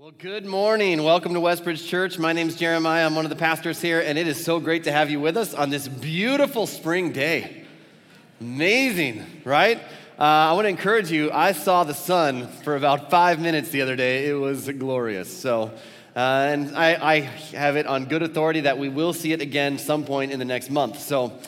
Well, good morning. Welcome to Westbridge Church. My name is Jeremiah. I'm one of the pastors here, and it is so great to have you with us on this beautiful spring day. Amazing, right? Uh, I want to encourage you. I saw the sun for about five minutes the other day. It was glorious. So, uh, and I, I have it on good authority that we will see it again some point in the next month. So,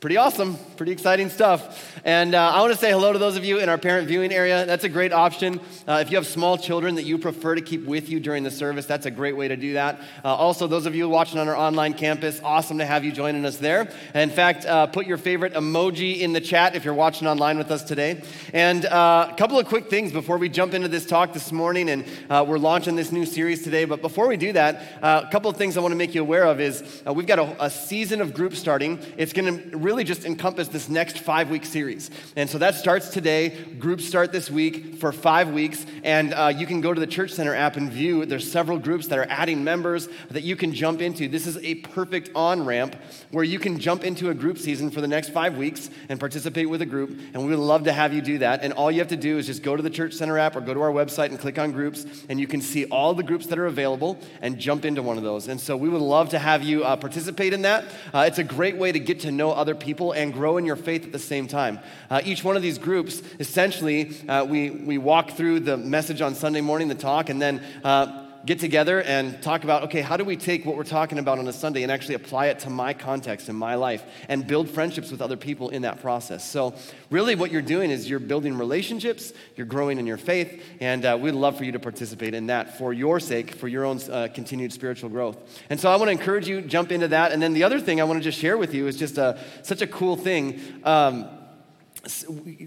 pretty awesome, pretty exciting stuff. And uh, I want to say hello to those of you in our parent viewing area. That's a great option. Uh, if you have small children that you prefer to keep with you during the service, that's a great way to do that. Uh, also, those of you watching on our online campus, awesome to have you joining us there. In fact, uh, put your favorite emoji in the chat if you're watching online with us today. And uh, a couple of quick things before we jump into this talk this morning, and uh, we're launching this new series today. But before we do that, a couple of things I want to make you aware of is we've got a, a season of groups starting. It's going to really just encompass this next five week series. And so that starts today. Groups start this week for five weeks. And uh, you can go to the Church Center app and view. There's several groups that are adding members that you can jump into. This is a perfect on ramp where you can jump into a group season for the next five weeks and participate with a group. And we would love to have you do that. And all you have to do is just go to the Church Center app or go to our website and click on groups. And you can see all the groups that are available and jump into one of those. And so we would love to have you uh, participate in that. Uh, it's a great way to get to know other people and grow in your faith at the same time. Uh, each one of these groups, essentially, uh, we, we walk through the message on Sunday morning, the talk, and then uh, get together and talk about okay, how do we take what we're talking about on a Sunday and actually apply it to my context in my life and build friendships with other people in that process? So, really, what you're doing is you're building relationships, you're growing in your faith, and uh, we'd love for you to participate in that for your sake, for your own uh, continued spiritual growth. And so, I want to encourage you, jump into that. And then the other thing I want to just share with you is just a, such a cool thing. Um,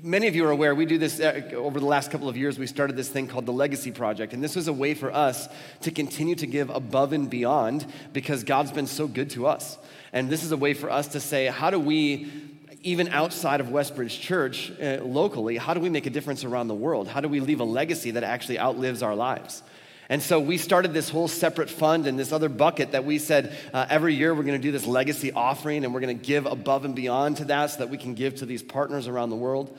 many of you are aware we do this uh, over the last couple of years we started this thing called the legacy project and this was a way for us to continue to give above and beyond because god's been so good to us. And this is a way for us to say how do we even outside of westbridge church uh, locally how do we make a difference around the world? How do we leave a legacy that actually outlives our lives and so we started this whole separate fund and this other bucket that we said uh, every year we're going to do this legacy offering and we're going to give above and beyond to that so that we can give to these partners around the world.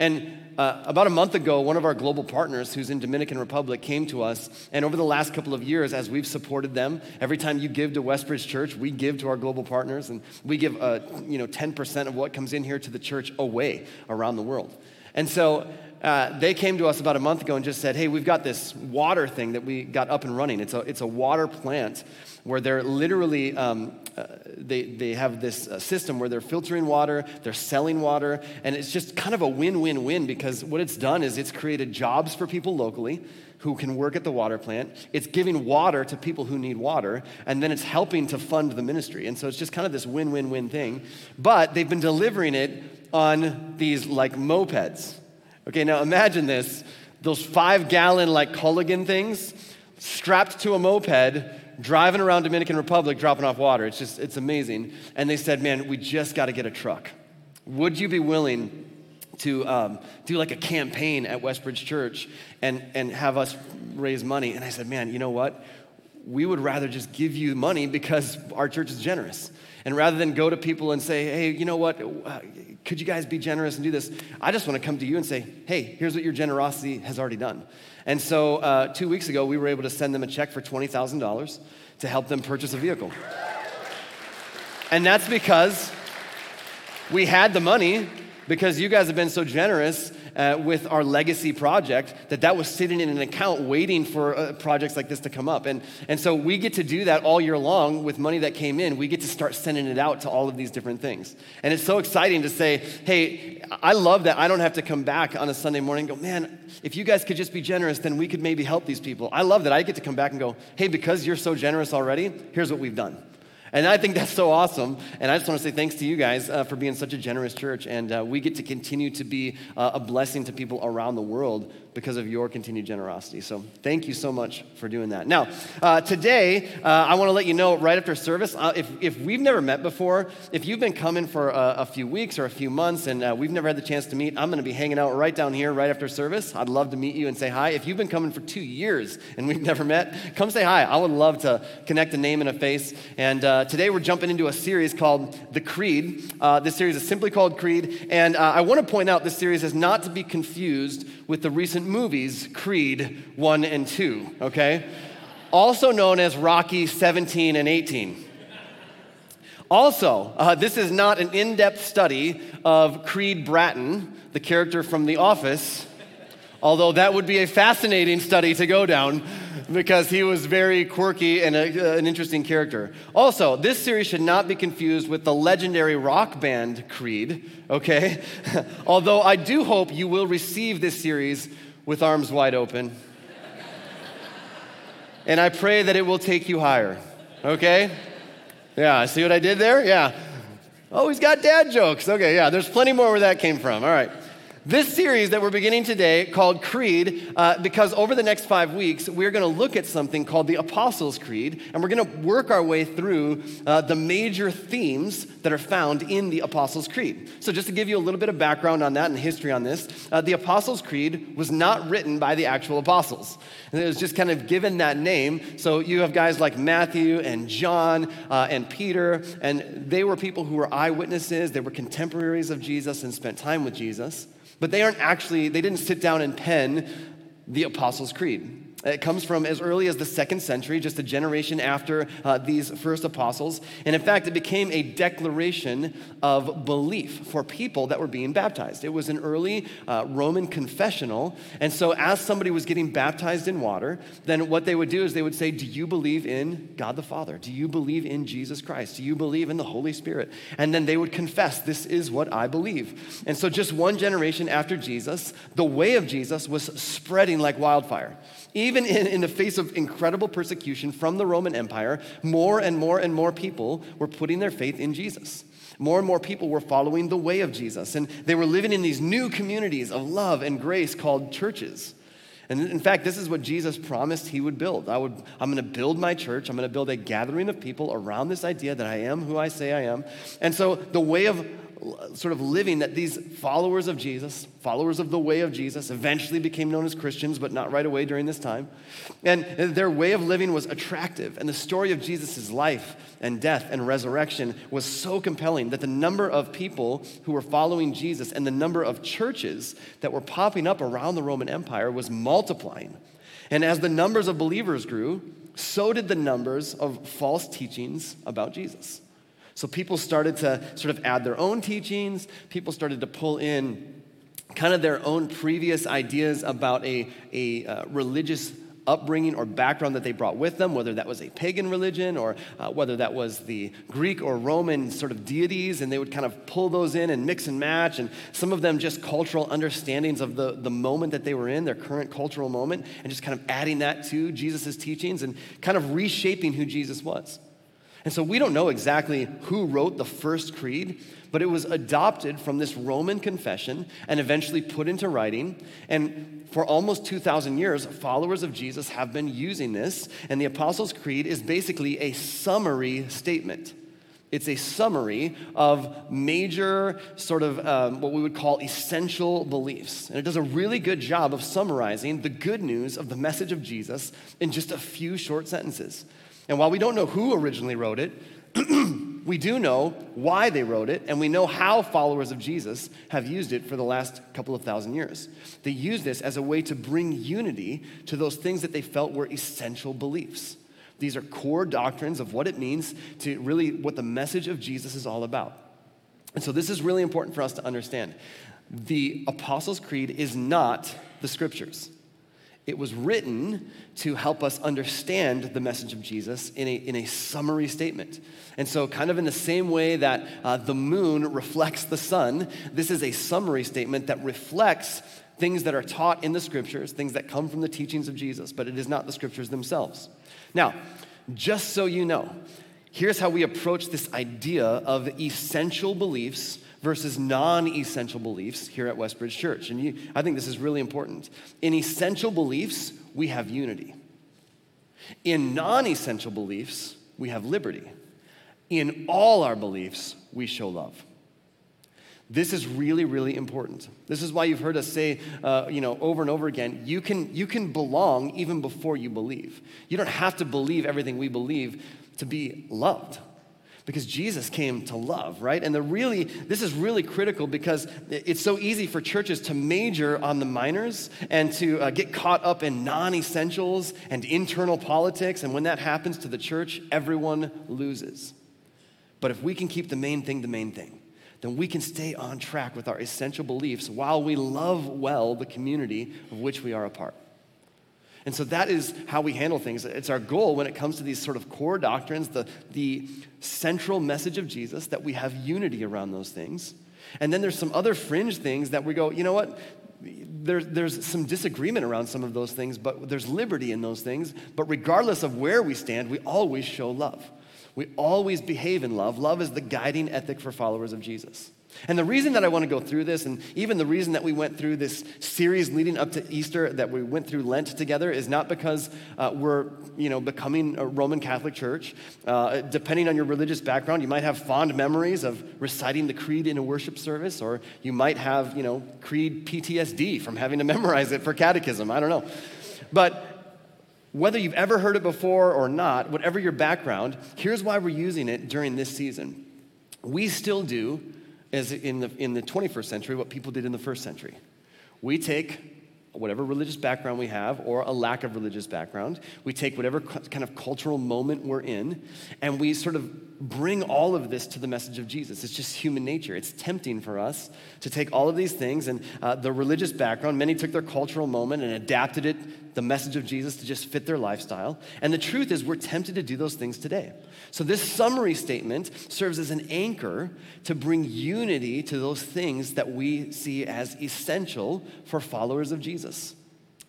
And uh, about a month ago, one of our global partners who's in Dominican Republic came to us. And over the last couple of years, as we've supported them, every time you give to Westbridge Church, we give to our global partners. And we give, uh, you know, 10% of what comes in here to the church away around the world. And so uh, they came to us about a month ago and just said, hey, we've got this water thing that we got up and running. It's a, it's a water plant where they're literally, um, uh, they, they have this uh, system where they're filtering water, they're selling water, and it's just kind of a win-win-win because what it's done is it's created jobs for people locally who can work at the water plant. It's giving water to people who need water, and then it's helping to fund the ministry. And so it's just kind of this win win win thing. But they've been delivering it on these like mopeds. Okay, now imagine this those five gallon, like Culligan things strapped to a moped, driving around Dominican Republic, dropping off water. It's just, it's amazing. And they said, man, we just got to get a truck. Would you be willing to um, do like a campaign at Westbridge Church and, and have us raise money? And I said, man, you know what? We would rather just give you money because our church is generous. And rather than go to people and say, hey, you know what? could you guys be generous and do this? I just want to come to you and say, hey, here's what your generosity has already done. And so uh, two weeks ago, we were able to send them a check for $20,000 to help them purchase a vehicle. And that's because we had the money because you guys have been so generous uh, with our legacy project that that was sitting in an account waiting for uh, projects like this to come up. And, and so we get to do that all year long with money that came in. We get to start sending it out to all of these different things. And it's so exciting to say, hey, I love that I don't have to come back on a Sunday morning and go, man, if you guys could just be generous, then we could maybe help these people. I love that I get to come back and go, hey, because you're so generous already, here's what we've done. And I think that's so awesome. And I just want to say thanks to you guys uh, for being such a generous church. And uh, we get to continue to be uh, a blessing to people around the world because of your continued generosity. So thank you so much for doing that. Now, uh, today, uh, I want to let you know right after service, uh, if, if we've never met before, if you've been coming for a, a few weeks or a few months and uh, we've never had the chance to meet, I'm going to be hanging out right down here right after service. I'd love to meet you and say hi. If you've been coming for two years and we've never met, come say hi. I would love to connect a name and a face. And uh, today we're jumping into a series called The Creed. Uh, this series is simply called Creed. And I want to point out this series is not to be confused with the recent movies Creed 1 and 2, okay? also known as Rocky 17 and 18. Also, uh, this is not an in depth study of Creed Bratton, the character from The Office, although that would be a fascinating study to go down because he was very quirky and a, uh, an interesting character. Also, this series should not be confused with the legendary rock band Creed, okay? although I do hope you will receive this series with arms wide open. and I pray that it will take you higher, okay? Yeah, see what I did there? Yeah. Oh, he's got dad jokes. Okay, yeah, there's plenty more where that came from. All right. This series that we're beginning today, called Creed, uh, because over the next five weeks, we're going to look at something called the Apostles' Creed, and we're going to work our way through uh, the major themes that are found in the Apostles' Creed. So, just to give you a little bit of background on that and history on this, uh, the Apostles' Creed was not written by the actual apostles. And it was just kind of given that name. So, you have guys like Matthew and John uh, and Peter, and they were people who were eyewitnesses, they were contemporaries of Jesus and spent time with Jesus. But they aren't actually, they didn't sit down and pen the Apostles' Creed. It comes from as early as the second century, just a generation after uh, these first apostles. And in fact, it became a declaration of belief for people that were being baptized. It was an early uh, Roman confessional. And so, as somebody was getting baptized in water, then what they would do is they would say, Do you believe in God the Father? Do you believe in Jesus Christ? Do you believe in the Holy Spirit? And then they would confess, This is what I believe. And so, just one generation after Jesus, the way of Jesus was spreading like wildfire. Even in, in the face of incredible persecution from the Roman Empire, more and more and more people were putting their faith in Jesus. More and more people were following the way of Jesus, and they were living in these new communities of love and grace called churches. And in fact, this is what Jesus promised he would build. I would, I'm going to build my church. I'm going to build a gathering of people around this idea that I am who I say I am. And so the way of sort of living that these followers of Jesus, followers of the way of Jesus, eventually became known as Christians, but not right away during this time. And their way of living was attractive. And the story of Jesus' life and death and resurrection was so compelling that the number of people who were following Jesus and the number of churches that were popping up around the Roman Empire was multiplying. And as the numbers of believers grew, so did the numbers of false teachings about Jesus. So people started to sort of add their own teachings, people started to pull in kind of their own previous ideas about a, a uh, religious upbringing or background that they brought with them, whether that was a pagan religion or uh, whether that was the Greek or Roman sort of deities, and they would kind of pull those in and mix and match, and some of them just cultural understandings of the, the moment that they were in, their current cultural moment, and just kind of adding that to Jesus' teachings and kind of reshaping who Jesus was. And so we don't know exactly who wrote the first creed, but it was adopted from this Roman confession and eventually put into writing. And for almost 2,000 years, followers of Jesus have been using this. And the Apostles' Creed is basically a summary statement. It's a summary of major, sort of um, what we would call essential beliefs. And it does a really good job of summarizing the good news of the message of Jesus in just a few short sentences. And while we don't know who originally wrote it, we do know why they wrote it, and we know how followers of Jesus have used it for the last couple of thousand years. They use this as a way to bring unity to those things that they felt were essential beliefs. These are core doctrines of what it means to really what the message of Jesus is all about. And so this is really important for us to understand. The Apostles' Creed is not the scriptures. It was written to help us understand the message of Jesus in a, in a summary statement. And so, kind of in the same way that uh, the moon reflects the sun, this is a summary statement that reflects things that are taught in the scriptures, things that come from the teachings of Jesus, but it is not the scriptures themselves. Now, just so you know, here's how we approach this idea of essential beliefs versus non essential beliefs here at Westbridge Church. And you, I think this is really important. In essential beliefs, we have unity. In non essential beliefs, we have liberty. In all our beliefs, we show love. This is really, really important. This is why you've heard us say, uh, you know, over and over again, you can, you can belong even before you believe. You don't have to believe everything we believe to be loved. Because Jesus came to love, right? And the really, this is really critical because it's so easy for churches to major on the minors and to uh, get caught up in non essentials and internal politics. And when that happens to the church, everyone loses. But if we can keep the main thing the main thing, then we can stay on track with our essential beliefs while we love well the community of which we are a part. And so that is how we handle things. It's our goal when it comes to these sort of core doctrines, the, the central message of Jesus, that we have unity around those things. And then there's some other fringe things that we go, you know what? There, there's some disagreement around some of those things, but there's liberty in those things. But regardless of where we stand, we always show love. We always behave in love. Love is the guiding ethic for followers of Jesus. And the reason that I want to go through this, and even the reason that we went through this series leading up to Easter, that we went through Lent together, is not because uh, we're, you know, becoming a Roman Catholic Church. Uh, depending on your religious background, you might have fond memories of reciting the creed in a worship service, or you might have, you know, creed PTSD from having to memorize it for catechism. I don't know. But whether you've ever heard it before or not, whatever your background, here's why we're using it during this season. We still do as in the, in the 21st century what people did in the first century. We take whatever religious background we have or a lack of religious background, we take whatever kind of cultural moment we're in, and we sort of bring all of this to the message of Jesus. It's just human nature. It's tempting for us to take all of these things and uh, the religious background. Many took their cultural moment and adapted it, the message of Jesus, to just fit their lifestyle. And the truth is, we're tempted to do those things today. So, this summary statement serves as an anchor to bring unity to those things that we see as essential for followers of Jesus,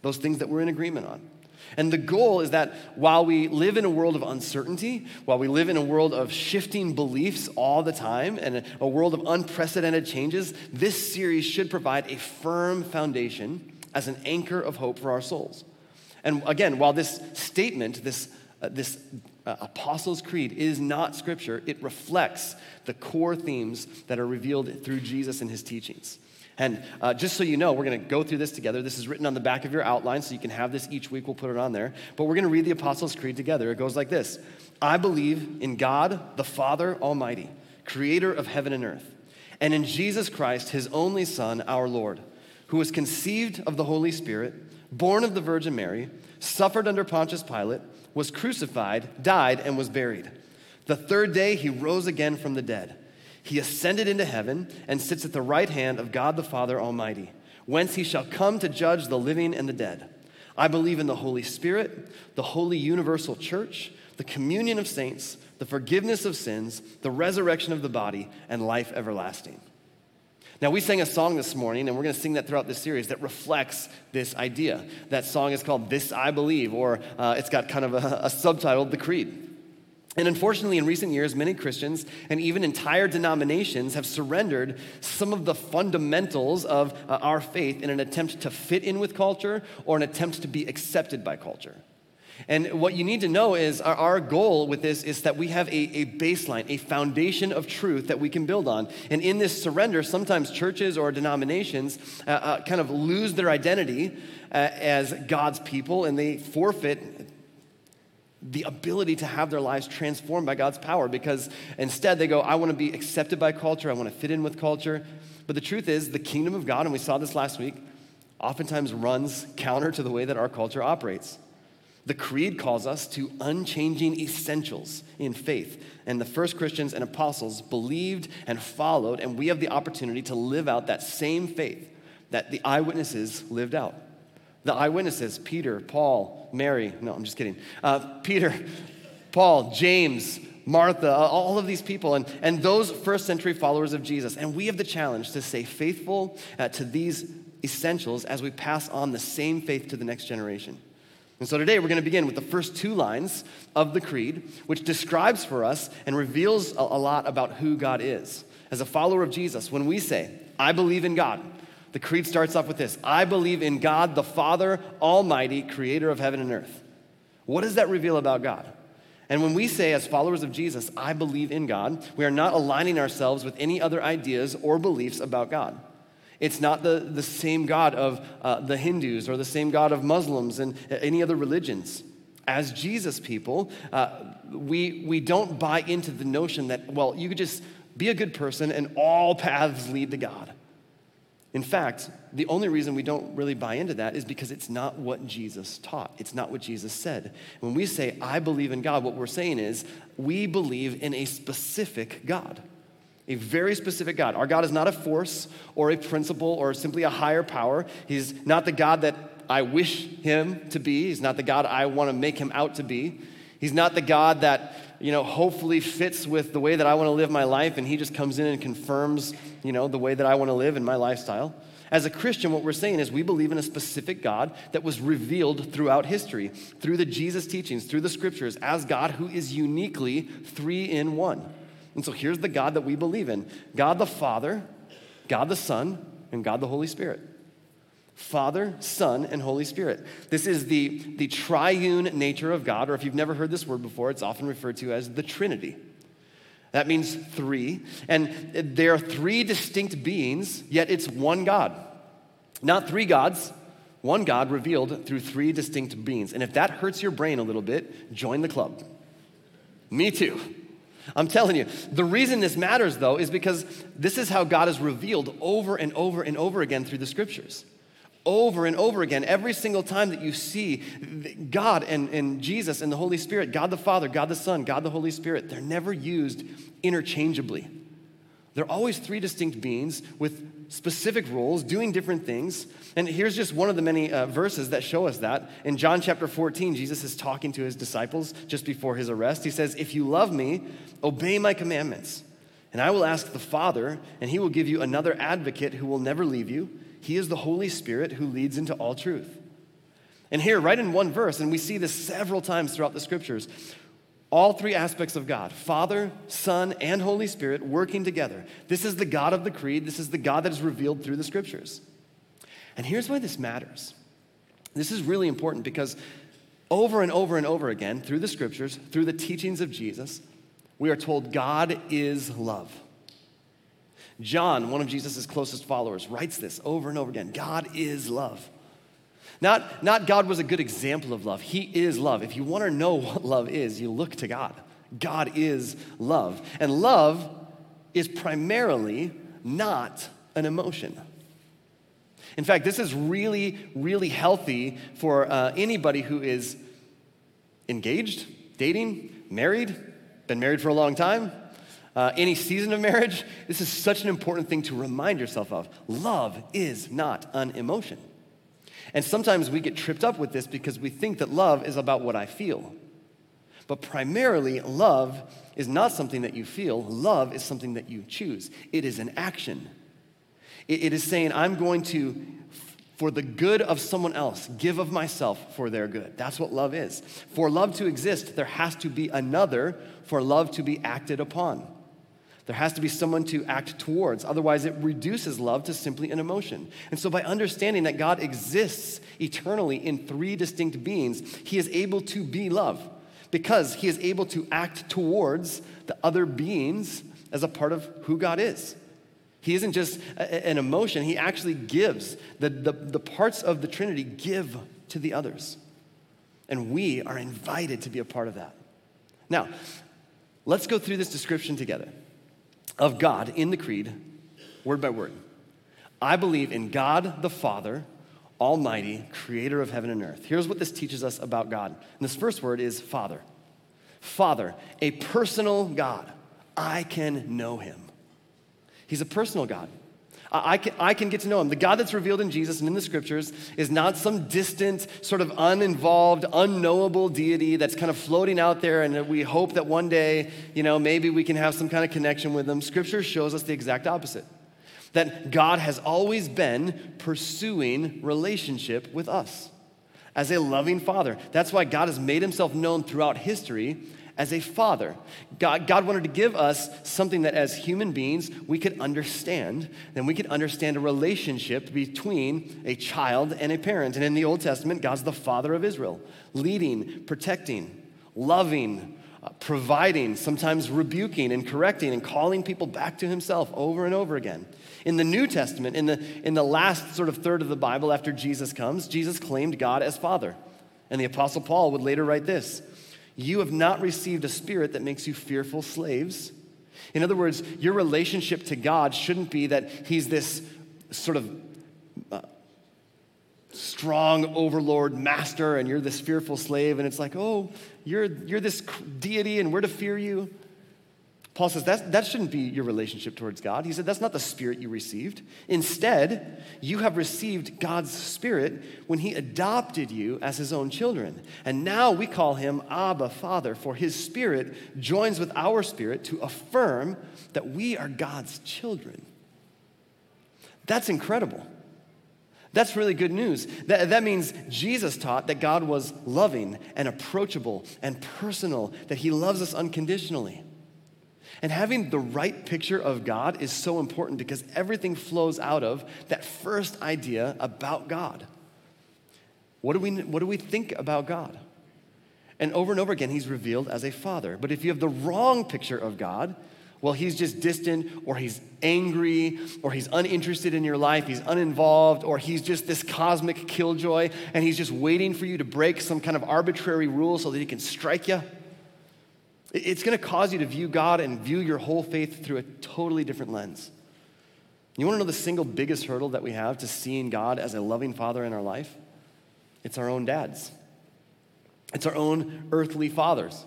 those things that we're in agreement on. And the goal is that while we live in a world of uncertainty, while we live in a world of shifting beliefs all the time, and a world of unprecedented changes, this series should provide a firm foundation as an anchor of hope for our souls. And again, while this statement, this, uh, this uh, Apostles' Creed is not scripture, it reflects the core themes that are revealed through Jesus and his teachings. And uh, just so you know, we're going to go through this together. This is written on the back of your outline, so you can have this each week. We'll put it on there. But we're going to read the Apostles' Creed together. It goes like this I believe in God, the Father Almighty, creator of heaven and earth, and in Jesus Christ, his only Son, our Lord, who was conceived of the Holy Spirit, born of the Virgin Mary, suffered under Pontius Pilate was crucified, died, and was buried. The third day he rose again from the dead. He ascended into heaven and sits at the right hand of God the Father Almighty, whence he shall come to judge the living and the dead. I believe in the Holy Spirit, the holy universal church, the communion of saints, the forgiveness of sins, the resurrection of the body, and life everlasting. Now, we sang a song this morning, and we're going to sing that throughout this series that reflects this idea. That song is called This I Believe, or uh, it's got kind of a, a subtitle, The Creed. And unfortunately, in recent years, many Christians and even entire denominations have surrendered some of the fundamentals of uh, our faith in an attempt to fit in with culture or an attempt to be accepted by culture. And what you need to know is our, our, goal with this is that we have a, a baseline, a foundation of truth that we can build on. And in this surrender, sometimes churches or denominations uh, uh, kind of lose their identity uh, as God's people and they forfeit the ability to have their lives transformed by God's power because instead they go, I want to be accepted by culture, I want to fit in with culture. But the truth is, the kingdom of God, and we saw this last week, oftentimes runs counter to the way that our culture operates. The creed calls us to unchanging essentials in faith. And the first Christians and apostles believed and followed, and we have the opportunity to live out that same faith that the eyewitnesses lived out. The eyewitnesses, Peter, Paul, Mary, no, I'm just kidding. Uh, Peter, Paul, James, Martha, uh, all of these people, and, and those first century followers of Jesus. And we have the challenge to stay faithful uh, to these essentials as we pass on the same faith to the next generation. And so today we're going to begin with the first two lines of the Creed, which describes for us and reveals a, lot about who God is. As a follower of Jesus, when we say, I believe in God, the Creed starts off with this I believe in God, the Father, Almighty, creator of heaven and earth. What does that reveal about God? And when we say, as followers of Jesus, I believe in God, we are not aligning ourselves with any other ideas or beliefs about God. It's not the, the same God of uh, the Hindus or the same God of Muslims and any other religions. As Jesus people, uh, we, we don't buy into the notion that, well, you could just be a good person and all paths lead to God. In fact, the only reason we don't really buy into that is because it's not what Jesus taught. It's not what Jesus said. When we say, I believe in God, what we're saying is we believe in a specific God, a very specific God. Our God is not a force or a principle or simply a higher power. He's not the God that I wish him to be, He's not the God I want to make him out to be. He's not the God that, you know, hopefully fits with the way that I want to live my life and he just comes in and confirms, you know, the way that I want to live in my lifestyle. As a Christian, what we're saying is we believe in a specific God that was revealed throughout history, through the Jesus teachings, through the scriptures, as God who is uniquely three in one. And so here's the God that we believe in God the Father, God the Son, and God the Holy Spirit. Father, Son, and Holy Spirit. This is the, the triune nature of God, or if you've never heard this word before, it's often referred to as the Trinity. That means three. And there are three distinct beings, yet it's one God. Not three gods, one God revealed through three distinct beings. And if that hurts your brain a little bit, join the club. Me too. I'm telling you, the reason this matters though is because this is how God is revealed over and over and over again through the scriptures over and over again. Every single time that you see God and, and Jesus and the Holy Spirit, God the Father, God the Son, God the Holy Spirit, they're never used interchangeably. They're always three distinct beings with specific roles, doing different things. And here's just one of the many uh, verses that show us that. In John chapter 14, Jesus is talking to his disciples just before his arrest. He says, If you love me, obey my commandments. And I will ask the Father, and he will give you another advocate who will never leave you he is the Holy Spirit who leads into all truth. And here, right in one verse, and we see this several times throughout the scriptures, all three aspects of God Father, Son, and Holy Spirit working together. This is the God of the creed. This is the God that is revealed through the scriptures. And here's why this matters. This is really important because over and over and over again, through the scriptures, through the teachings of Jesus, we are told God is love. John, one of Jesus' closest followers, writes this over and over again God is love. Not, not God was a good example of love, He is love. If you want to know what love is, you look to God. God is love. And love is primarily not an emotion. In fact, this is really, really healthy for uh, anybody who is engaged, dating, married, been married for a long time, uh, any season of marriage, this is such an important thing to remind yourself of. Love is not an emotion. And sometimes we get tripped up with this because we think that love is about what I feel. But primarily, love is not something that you feel, love is something that you choose. It is an action. it, it is saying, I'm going to for the good of someone else, give of myself for their good. That's what love is. For love to exist, there has to be another for love to be acted upon. There has to be someone to act towards. Otherwise, it reduces love to simply an emotion. And so, by understanding that God exists eternally in three distinct beings, He is able to be love because He is able to act towards the other beings as a part of who God is. He isn't just a, an emotion, He actually gives. The, the, the parts of the Trinity give to the others. And we are invited to be a part of that. Now, let's go through this description together of God in the creed, word by word. I believe in God the Father, Almighty, creator of heaven and earth. Here's what this teaches us about God. And this first word is Father. Father, a personal God. I can know him. He's a personal God. I can, I can get to know him. The God that's revealed in Jesus and in the scriptures is not some distant, sort of uninvolved, unknowable deity that's kind of floating out there, and we hope that one day, you know, maybe we can have some kind of connection with him. Scripture shows us the exact opposite that God has always been pursuing relationship with us as a loving father. That's why God has made himself known throughout history as a father. God, God wanted to give us something that as human beings we could understand. Then we could understand a relationship between a child and a parent. And in the Old Testament, God's the father of Israel, leading, protecting, loving, uh, providing, sometimes rebuking and correcting and calling people back to himself over and over again. In the New Testament, in the, in the last sort of third of the Bible after Jesus comes, Jesus claimed God as Father. And the Apostle Paul would later write this You have not received a spirit that makes you fearful slaves. In other words, your relationship to God shouldn't be that He's this sort of uh, strong overlord master and you're this fearful slave, and it's like, oh, you're, you're this deity and we're to fear you. Paul says that, that shouldn't be your relationship towards God. He said that's not the spirit you received. Instead, you have received God's spirit when he adopted you as his own children. And now we call him Abba, Father, for his spirit joins with our spirit to affirm that we are God's children. That's incredible. That's really good news. That, that means Jesus taught that God was loving and approachable and personal, that he loves us unconditionally. And having the right picture of God is so important because everything flows out of that first idea about God. What do we, what do we think about God? And over and over again, he's revealed as a father. But if you have the wrong picture of God, well, he's just distant, or he's angry, or he's uninterested in your life, he's uninvolved, or he's just this cosmic killjoy, and he's just waiting for you to break some kind of arbitrary rule so that he can strike you. It's going to cause you to view God and view your whole faith through a totally different lens. You want to know the single biggest hurdle that we have to seeing God as a loving father in our life? It's our own dads. It's our own earthly fathers.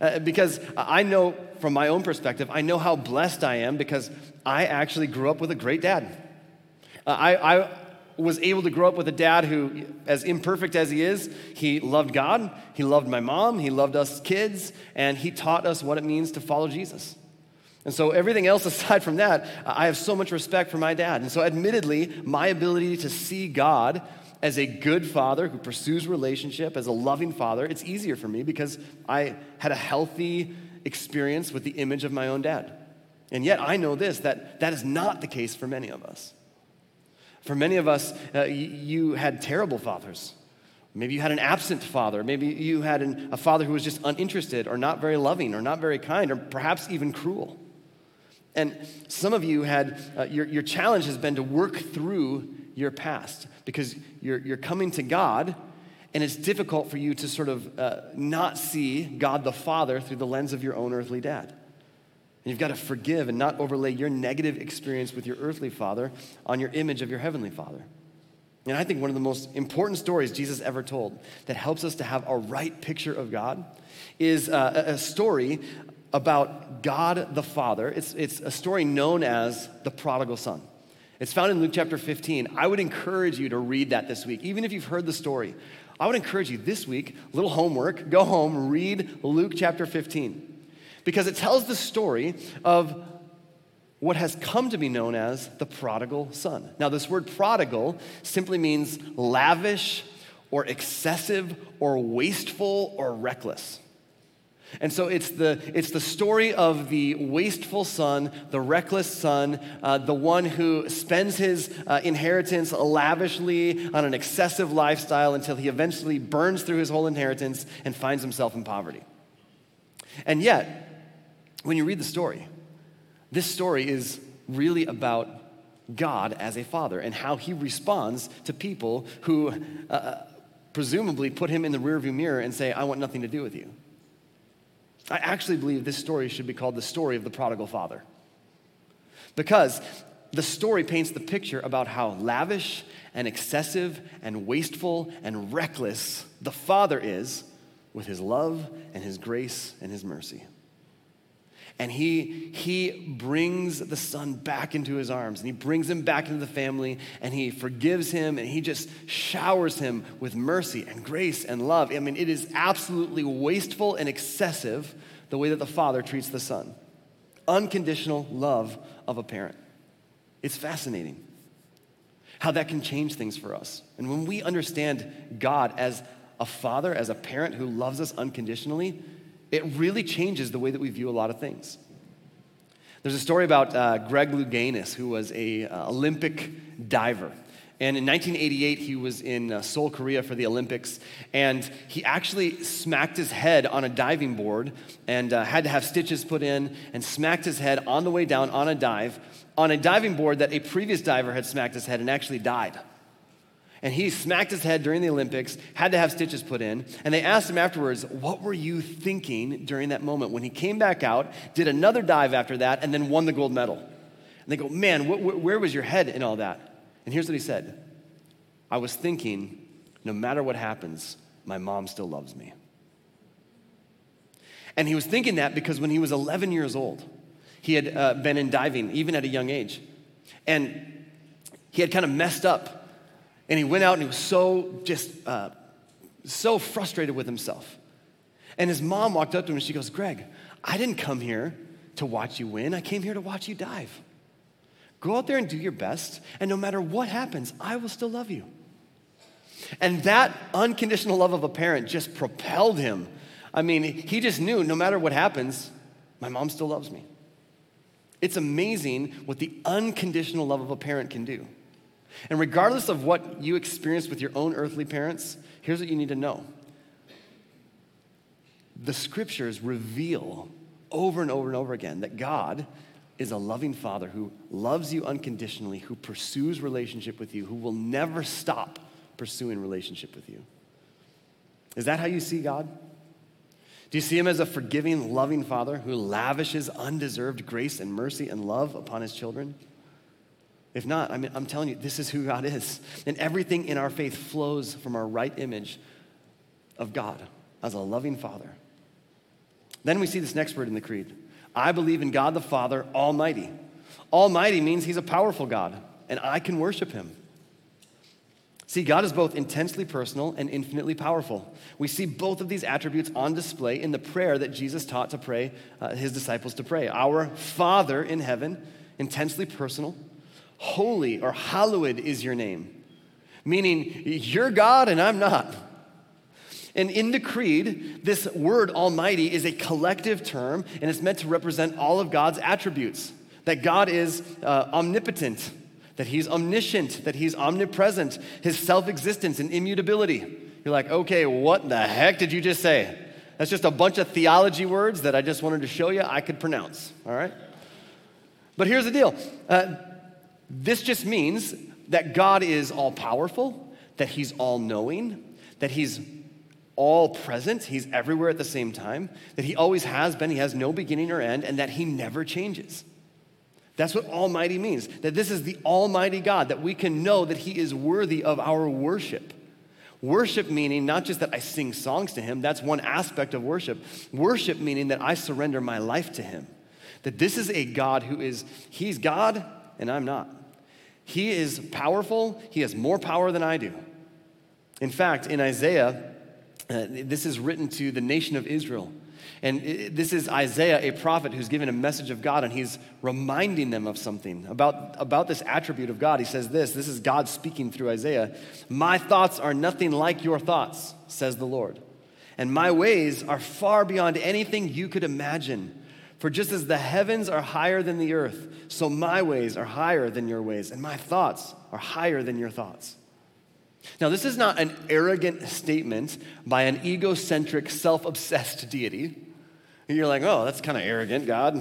Uh, because I know from my own perspective, I know how blessed I am because I actually grew up with a great dad. Uh, I, I, was able to grow up with a dad who, as imperfect as he is, he loved God, he loved my mom, he loved us kids, and he taught us what it means to follow Jesus. And so, everything else aside from that, I have so much respect for my dad. And so, admittedly, my ability to see God as a good father who pursues relationship, as a loving father, it's easier for me because I had a healthy experience with the image of my own dad. And yet, I know this that that is not the case for many of us. For many of us, uh, you had terrible fathers. Maybe you had an absent father. Maybe you had an, a father who was just uninterested or not very loving or not very kind or perhaps even cruel. And some of you had, uh, your, your challenge has been to work through your past because you're, you're coming to God and it's difficult for you to sort of uh, not see God the Father through the lens of your own earthly dad. And you've got to forgive and not overlay your negative experience with your earthly father on your image of your heavenly father. And I think one of the most important stories Jesus ever told that helps us to have a right picture of God is uh, a story about God the Father. It's, it's a story known as the prodigal son. It's found in Luke chapter 15. I would encourage you to read that this week, even if you've heard the story. I would encourage you this week, little homework, go home, read Luke chapter 15 because it tells the story of what has come to be known as the prodigal son. Now, this word prodigal simply means lavish or excessive or wasteful or reckless. And so it's the, it's the story of the wasteful son, the reckless son, uh, the one who spends his uh, inheritance lavishly on an excessive lifestyle until he eventually burns through his whole inheritance and finds himself in poverty. And yet, when you read the story, this story is really about God as a father and how he responds to people who uh, uh, presumably put him in the rearview mirror and say, I want nothing to do with you. I actually believe this story should be called the story of the prodigal father. Because the story paints the picture about how lavish and excessive and wasteful and reckless the father is with his love and his grace and his mercy and he, he brings the son back into his arms and he brings him back into the family and he forgives him and he just showers him with mercy and grace and love. I mean, it is absolutely wasteful and excessive the way that the father treats the son. Unconditional love of a parent. It's fascinating how that can change things for us. And when we understand God as a father, as a parent who loves us unconditionally, it really changes the way that we view a lot of things. There's a story about uh, Greg Louganis, who was a uh, Olympic diver. And in 1988, he was in uh, Seoul, Korea for the Olympics. And he actually smacked his head on a diving board and uh, had to have stitches put in and smacked his head on the way down on a dive on a diving board that a previous diver had smacked his head and actually died. And he smacked his head during the Olympics, had to have stitches put in. And they asked him afterwards, What were you thinking during that moment? When he came back out, did another dive after that, and then won the gold medal. And they go, Man, wh- wh- where was your head in all that? And here's what he said I was thinking, no matter what happens, my mom still loves me. And he was thinking that because when he was 11 years old, he had uh, been in diving, even at a young age. And he had kind of messed up and he went out and he was so just uh, so frustrated with himself. And his mom walked up to him and she goes, Greg, I didn't come here to watch you win. I came here to watch you dive. Go out there and do your best, and no matter what happens, I will still love you. And that unconditional love of a parent just propelled him. I mean, he just knew no matter what happens, my mom still loves me. It's amazing what the unconditional love of a parent can do. And regardless of what you experienced with your own earthly parents, here's what you need to know the scriptures reveal over and over and over again that God is a loving father who loves you unconditionally, who pursues relationship with you, who will never stop pursuing relationship with you. Is that how you see God? Do you see him as a forgiving, loving father who lavishes undeserved grace and mercy and love upon his children? If not, I mean, I'm telling you, this is who God is. And everything in our faith flows from our right image of God as a loving Father. Then we see this next word in the Creed I believe in God the Father Almighty. Almighty means He's a powerful God, and I can worship Him. See, God is both intensely personal and infinitely powerful. We see both of these attributes on display in the prayer that Jesus taught to pray, uh, his disciples to pray. Our Father in heaven, intensely personal, Holy or hallowed is your name, meaning you're God and I'm not. And in the creed, this word Almighty is a collective term and it's meant to represent all of God's attributes that God is uh, omnipotent, that He's omniscient, that He's omnipresent, His self existence and immutability. You're like, okay, what the heck did you just say? That's just a bunch of theology words that I just wanted to show you I could pronounce, all right? But here's the deal uh, this just means that God is all powerful, that He's all knowing, that He's all present, He's everywhere at the same time, that He always has been, He has no beginning or end, and that He never changes. That's what Almighty means, that this is the Almighty God, that we can know that He is worthy of our worship. Worship meaning not just that I sing songs to Him, that's one aspect of worship. Worship meaning that I surrender my life to Him. That this is a God who is, He's God and I'm not. He is powerful, he has more power than I do. In fact, in Isaiah, uh, this is written to the nation of Israel. And this is Isaiah, a prophet who's given a message of God, and he's reminding them of something about, about this attribute of God. He says this this is God speaking through Isaiah My thoughts are nothing like your thoughts, says the Lord. And my ways are far beyond anything you could imagine. For just as the heavens are higher than the earth, so my ways are higher than your ways, and my thoughts are higher than your thoughts. Now, this is not an arrogant statement by an egocentric, self obsessed deity. You're like, oh, that's kind of arrogant, God.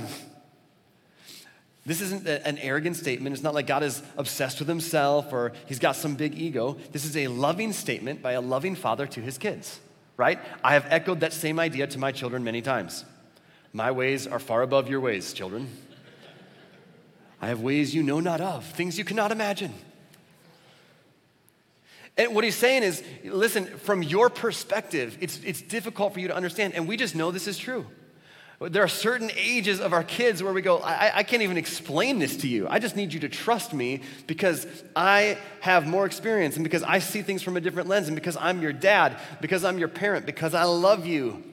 This isn't an arrogant statement. It's not like God is obsessed with himself or he's got some big ego. This is a loving statement by a loving father to his kids, right? I have echoed that same idea to my children many times. My ways are far above your ways, children. I have ways you know not of, things you cannot imagine. And what he's saying is listen, from your perspective, it's, it's difficult for you to understand, and we just know this is true. There are certain ages of our kids where we go, I, I, can't even explain this to you. I just need you to trust me because I have more experience and because I see things from a different lens and because I'm your dad, because I'm your parent, because I love you.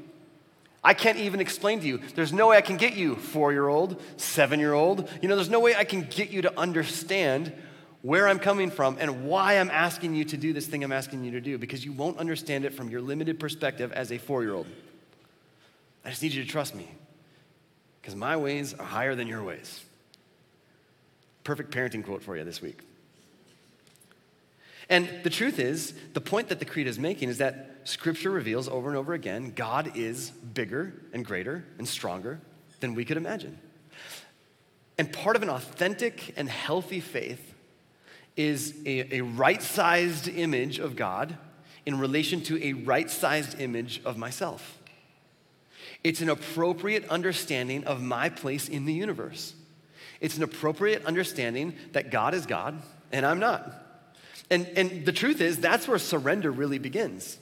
I can't even explain to you. There's no way I can get you, four year old, seven year old. You know, there's no way I can get you to understand where I'm coming from and why I'm asking you to do this thing I'm asking you to do because you won't understand it from your limited perspective as a four year old. I just need you to trust me because my ways are higher than your ways. Perfect parenting quote for you this week. And the truth is, the point that the creed is making is that Scripture reveals over and over again God is bigger and greater and stronger than we could imagine. And part of an authentic and healthy faith is a, a right sized image of God in relation to a right sized image of myself. It's an appropriate understanding of my place in the universe. It's an appropriate understanding that God is God and I'm not. And, and the truth is, that's where surrender really begins.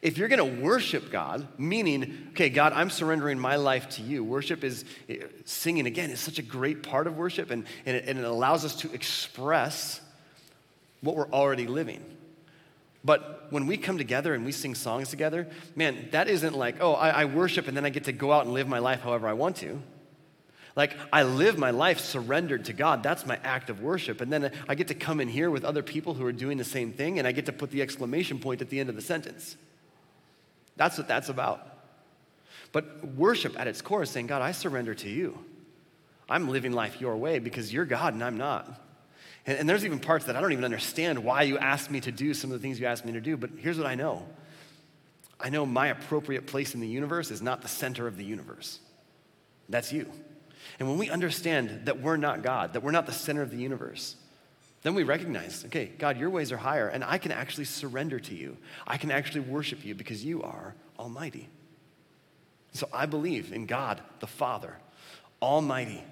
If you're gonna worship God, meaning, okay, God, I'm surrendering my life to you, worship is eh, singing again, is such a great part of worship, and, and, it, and it allows us to express what we're already living. But when we come together and we sing songs together, man, that isn't like, oh, I, I, worship and then I get to go out and live my life however I want to. Like, I live my life surrendered to God. That's my act of worship. And then I get to come in here with other people who are doing the same thing, and I get to put the exclamation point at the end of the sentence. That's what that's about. But worship at its core is saying, God, I surrender to you. I'm living life your way because you're God and I'm not. And, and there's even parts that I don't even understand why you asked me to do some of the things you asked me to do, but here's what I know I know my appropriate place in the universe is not the center of the universe. That's you. And when we understand that we're not God, that we're not the center of the universe, then we recognize, okay, God, your ways are higher, and I can actually surrender to you. I can actually worship you because you are almighty. So I believe in God, the Father, almighty.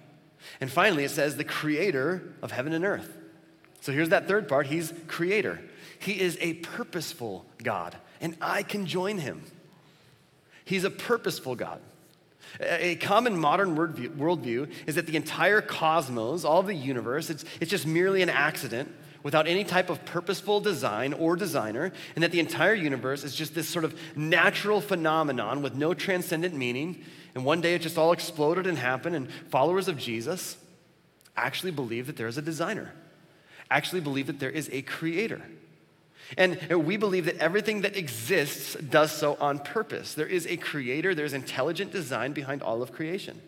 And finally, it says the creator of heaven and earth. So here's that third part He's creator. He is a purposeful God, and I can join him. He's a purposeful God. A common modern worldview is that the entire cosmos, all of the universe, it's, it's just merely an accident without any type of purposeful design or designer, and that the entire universe is just this sort of natural phenomenon with no transcendent meaning. And one day it just all exploded and happened, and followers of Jesus actually believe that there is a designer, actually believe that there is a creator. And we believe that everything that exists does so on purpose. There is a creator, there's intelligent design behind all of creation.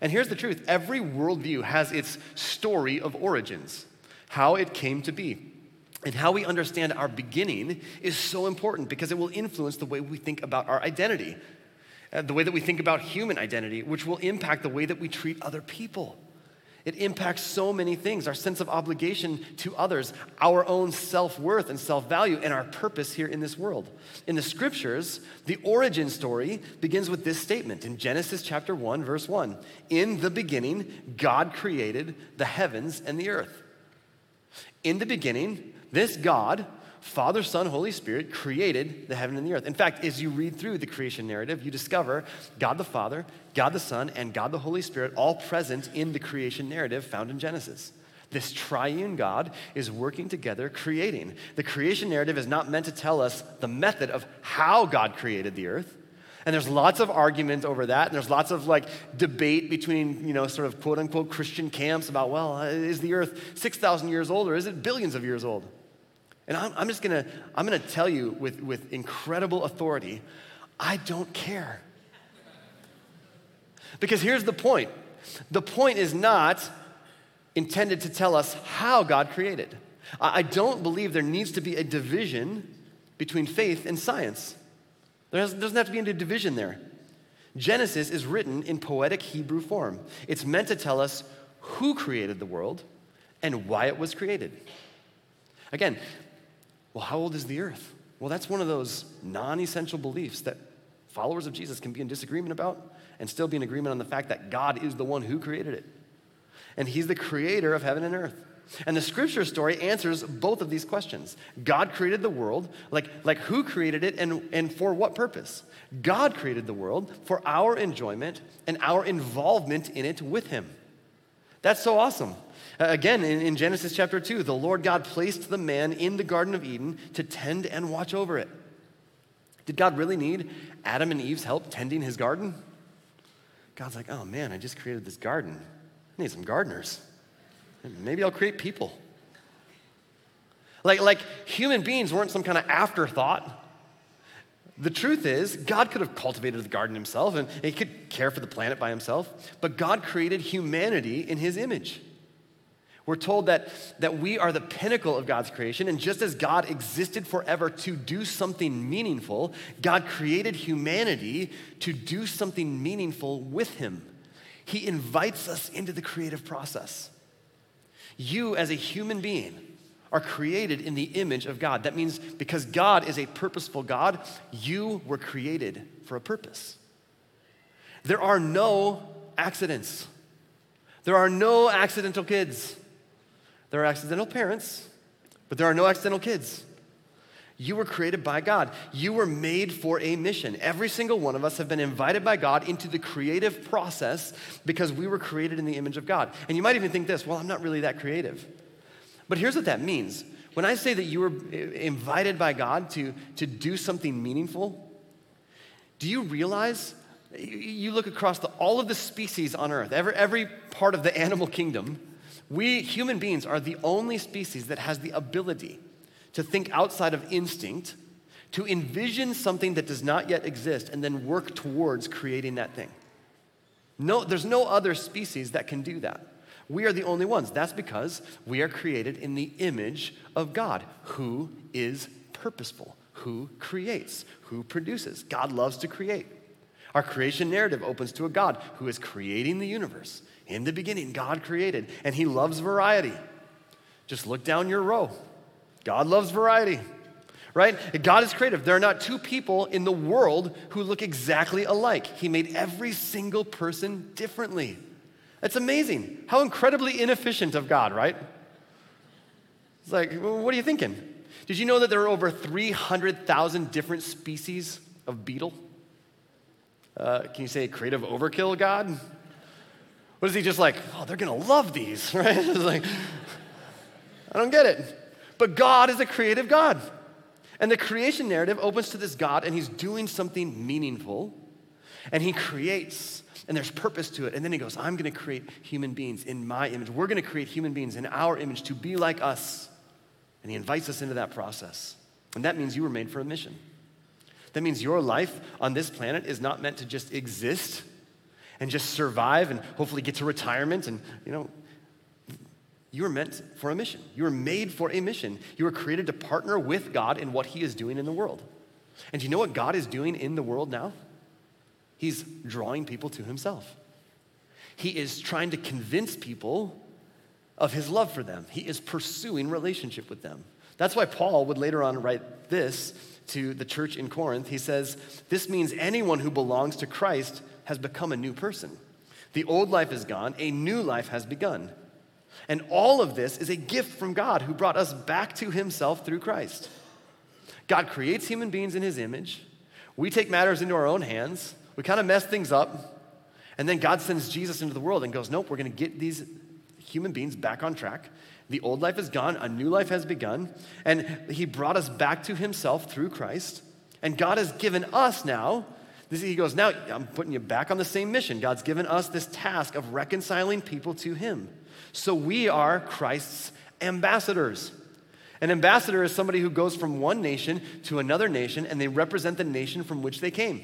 And here's the truth every worldview has its story of origins, how it came to be. And how we understand our beginning is so important because it will influence the way we think about our identity, uh, the way that we think about human identity, which will impact the way that we treat other people. It impacts so many things our sense of obligation to others, our own self worth and self value, and our purpose here in this world. In the scriptures, the origin story begins with this statement in Genesis chapter 1, verse 1. In the beginning, God created the heavens and the earth. In the beginning, this God, Father, Son, Holy Spirit created the heaven and the earth. In fact, as you read through the creation narrative, you discover God the Father, God the Son, and God the Holy Spirit all present in the creation narrative found in Genesis. This triune God is working together, creating. The creation narrative is not meant to tell us the method of how God created the earth. And there's lots of argument over that, and there's lots of like debate between, you know, sort of quote unquote Christian camps about, well, is the earth 6,000 years old or is it billions of years old? And I'm, I'm just gonna, I'm gonna tell you with, with incredible authority, I don't care. Because here's the point the point is not intended to tell us how God created. I don't believe there needs to be a division between faith and science. There doesn't have to be any division there. Genesis is written in poetic Hebrew form. It's meant to tell us who created the world and why it was created. Again, well, how old is the earth? Well, that's one of those non essential beliefs that followers of Jesus can be in disagreement about and still be in agreement on the fact that God is the one who created it. And He's the creator of heaven and earth. And the scripture story answers both of these questions. God created the world, like, like who created it and, and for what purpose? God created the world for our enjoyment and our involvement in it with Him. That's so awesome. Again, in, in Genesis chapter 2, the Lord God placed the man in the Garden of Eden to tend and watch over it. Did God really need Adam and Eve's help tending his garden? God's like, oh man, I just created this garden. I need some gardeners. Maybe I'll create people. Like, like human beings weren't some kind of afterthought. The truth is, God could have cultivated the garden himself and he could care for the planet by himself, but God created humanity in his image. We're told that, that we are the pinnacle of God's creation, and just as God existed forever to do something meaningful, God created humanity to do something meaningful with Him. He invites us into the creative process. You, as a human being, are created in the image of God. That means because God is a purposeful God, you were created for a purpose. There are no accidents. There are no accidental kids. There are accidental parents, but there are no accidental kids. You were created by God. You were made for a mission. Every single one of us have been invited by God into the creative process because we were created in the image of God. And you might even think this well, I'm not really that creative. But here's what that means when I say that you were invited by God to, to do something meaningful, do you realize? You look across the, all of the species on earth, every, every part of the animal kingdom, we human beings are the only species that has the ability to think outside of instinct, to envision something that does not yet exist, and then work towards creating that thing. No, there's no other species that can do that. We are the only ones. That's because we are created in the image of God, who is purposeful, who creates, who produces. God loves to create. Our creation narrative opens to a God who is creating the universe. In the beginning, God created, and He loves variety. Just look down your row. God loves variety, right? God is creative. There are not two people in the world who look exactly alike. He made every single person differently. That's amazing. How incredibly inefficient of God, right? It's like, what are you thinking? Did you know that there are over 300,000 different species of beetle? Uh, can you say creative overkill, God? What is he just like, oh, they're gonna love these, right? It's like, I don't get it. But God is a creative God. And the creation narrative opens to this God, and he's doing something meaningful, and he creates and there's purpose to it. And then he goes, I'm to create human beings in my image. We're to create human beings in our image to be like us. And he invites us into that process. And that means you were made for a mission. That means your life on this planet is not meant to just exist and just survive and hopefully get to retirement and, you know, you were meant for a mission. You were made for a mission. You were created to partner with God in what He is doing in the world. And do you know what God is doing in the world now? He's drawing people to himself. He is trying to convince people of his love for them. He is pursuing relationship with them. That's why Paul would later on write this to the church in Corinth. He says, This means anyone who belongs to Christ has become a new person. The old life is gone, a new life has begun. And all of this is a gift from God who brought us back to himself through Christ. God creates human beings in his image. We take matters into our own hands. We kind of mess things up. And then God sends Jesus into the world and goes, Nope, we're going to get these human beings back on track. The old life is gone, a new life has begun. And He brought us back to Himself through Christ. And God has given us now, He goes, Now I'm putting you back on the same mission. God's given us this task of reconciling people to Him. So we are Christ's ambassadors. An ambassador is somebody who goes from one nation to another nation and they represent the nation from which they came.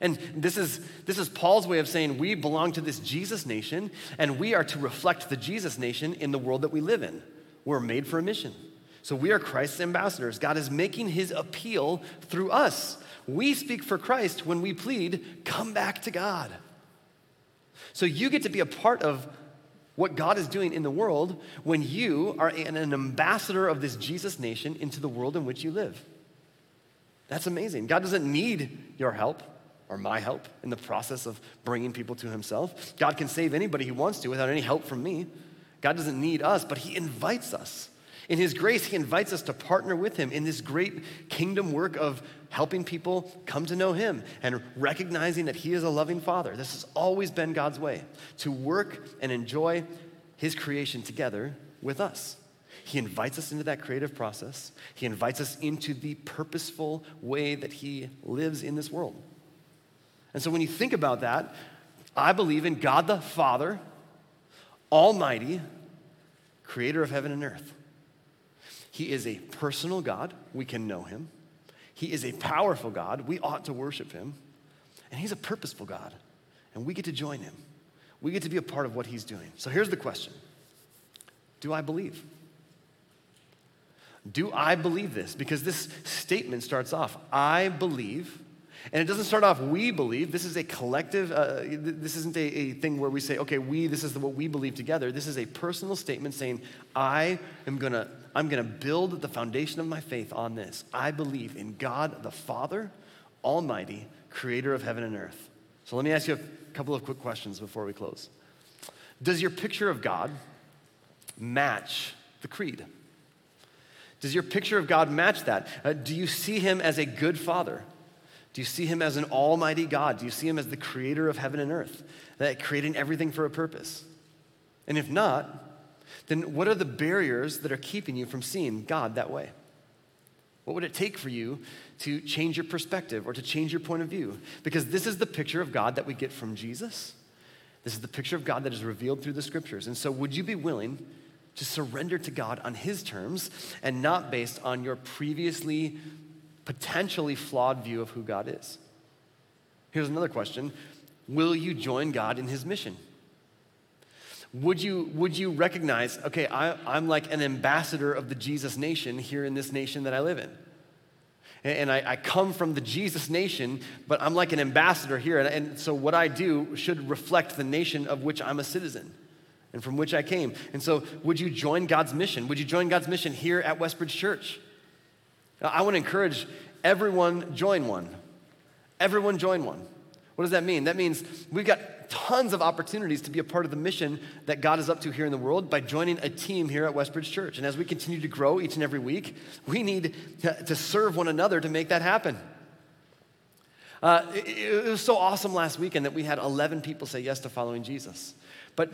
And this is, this is Paul's way of saying we belong to this Jesus nation, and we are to reflect the Jesus nation in the world that we live in. We're made for a mission. So we are Christ's ambassadors. God is making his appeal through us. We speak for Christ when we plead, come back to God. So you get to be a part of what God is doing in the world when you are an, ambassador of this Jesus nation into the world in which you live. That's amazing. God doesn't need your help or my help in the process of bringing people to Himself. God can save anybody He wants to without any help from me. God doesn't need us, but He invites us. In His grace, He invites us to partner with Him in this great kingdom work of helping people come to know Him and recognizing that He is a loving Father. This has always been God's way to work and enjoy His creation together with us. He invites us into that creative process. He invites us into the purposeful way that He lives in this world. And so when you think about that, I believe in God the Father, Almighty, creator of heaven and earth. He is a personal God. We can know him. He is a powerful God. We ought to worship him. And he's a purposeful God. And we get to join him. We get to be a part of what he's doing. So here's the question Do I believe? Do I believe this? Because this statement starts off I believe And it doesn't start off, we believe. This is a collective, uh, this isn't a, a, thing where we say, okay, we, this is what we believe together. This is a personal statement saying, I am gonna, I'm gonna build the foundation of my faith on this. I believe in God the Father, Almighty, creator of heaven and earth. So let me ask you a couple of quick questions before we close. Does your picture of God match the creed? Does your picture of God match that? Uh, do you see him as a good father? Do you see him as an almighty God? Do you see him as the creator of heaven and earth, that creating everything for a purpose? And if not, then what are the barriers that are keeping you from seeing God that way? What would it take for you to change your perspective or to change your point of view? Because this is the picture of God that we get from Jesus. This is the picture of God that is revealed through the scriptures. And so, would you be willing to surrender to God on His terms and not based on your previously potentially flawed view of who God is. Here's another question Will you join God in his mission? Would you, would you recognize, okay, I, I'm like an ambassador of the Jesus nation here in this nation that I live in? And I, I come from the Jesus nation, but I'm like an ambassador here. And, and so what I do should reflect the nation of which I'm a citizen and from which I came. And so, would you join God's mission? Would you join God's mission here at Westbridge Church? I want to encourage everyone join one. Everyone join one. What does that mean? That means we've got tons of opportunities to be a part of the mission that God is up to here in the world by joining a team here at Westbridge Church. And as we continue to grow each and every week, we need to, to serve one another to make that happen. Uh, it, it was so awesome last weekend that we had 11 people say yes to following Jesus. But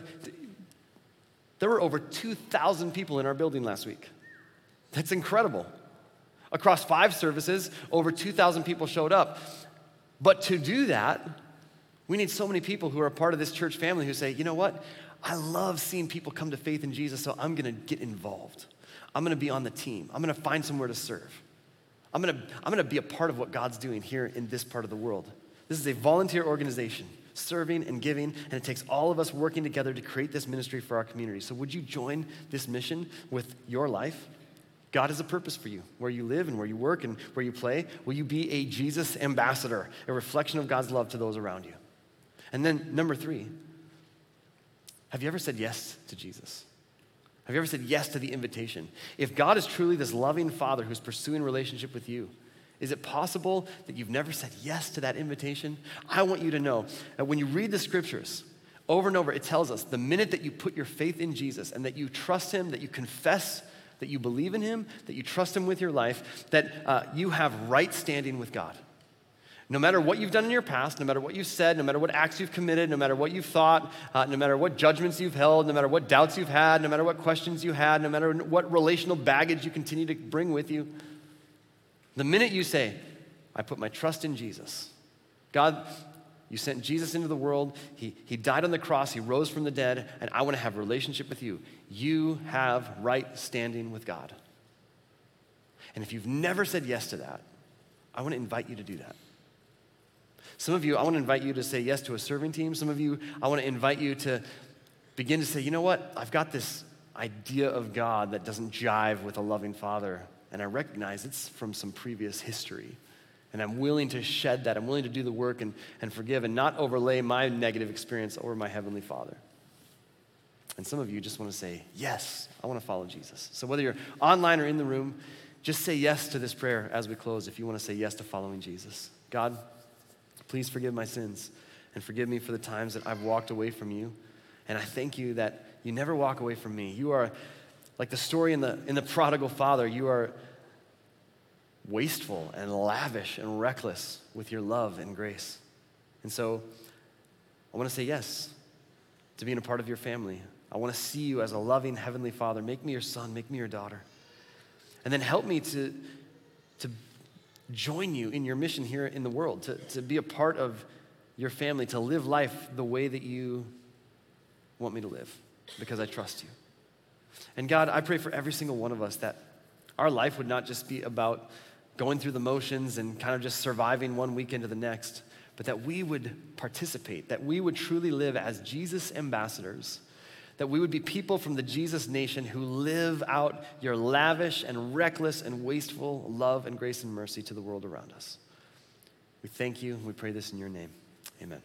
there were over 2,000 people in our building last week. That's incredible. Across five services, over 2,000 people showed up. But to do that, we need so many people who are a part of this church family who say, you know what? I love seeing people come to faith in Jesus, so I'm gonna get involved. I'm gonna be on the team. I'm gonna find somewhere to serve. I'm gonna, I'm gonna be a part of what God's doing here in this part of the world. This is a volunteer organization, serving and giving, and it takes all of us working together to create this ministry for our community. So, would you join this mission with your life? God has a purpose for you, where you live and where you work and where you play. Will you be a Jesus ambassador, a reflection of God's love to those around you? And then, number three, have you ever said yes to Jesus? Have you ever said yes to the invitation? If God is truly this loving Father who's pursuing relationship with you, is it possible that you've never said yes to that invitation? I want you to know that when you read the scriptures, over and over, it tells us the minute that you put your faith in Jesus and that you trust Him, that you confess that you believe in Him, that you trust Him with your life, that uh, you have right standing with God. No matter what you've done in your past, no matter what you've said, no matter what acts you've committed, no matter what you've thought, uh, no matter what judgments you've held, no matter what doubts you've had, no matter what questions you had, no matter what relational baggage you continue to bring with you, the minute you say, I put my trust in Jesus, God, you sent Jesus into the world. He, he died on the cross. He rose from the dead. And I want to have a relationship with you. You have right standing with God. And if you've never said yes to that, I want to invite you to do that. Some of you, I want to invite you to say yes to a serving team. Some of you, I want to invite you to begin to say, you know what? I've got this idea of God that doesn't jive with a loving father. And I recognize it's from some previous history. And I'm willing to shed that. I'm willing to do the work and, and forgive and not overlay my negative experience over my Heavenly Father. And some of you just want to say, Yes, I want to follow Jesus. So whether you're online or in the room, just say yes to this prayer as we close if you want to say yes to following Jesus. God, please forgive my sins and forgive me for the times that I've walked away from you. And I thank you that you never walk away from me. You are like the story in the, in the prodigal father, you are wasteful and lavish and reckless with your love and grace. And so I want to say yes to being a part of your family. I want to see you as a loving Heavenly Father. Make me your son, make me your daughter. And then help me to, to join you in your mission here in the world, to, to be a part of your family, to live life the way that you want me to live, because I trust you. And God, I pray for every single one of us that our life would not just be about going through the motions and kind of just surviving one weekend to the next, but that we would participate, that we would truly live as Jesus ambassadors, that we would be people from the Jesus nation who live out your lavish and reckless and wasteful love and grace and mercy to the world around us. We thank you. We pray this in your name. Amen.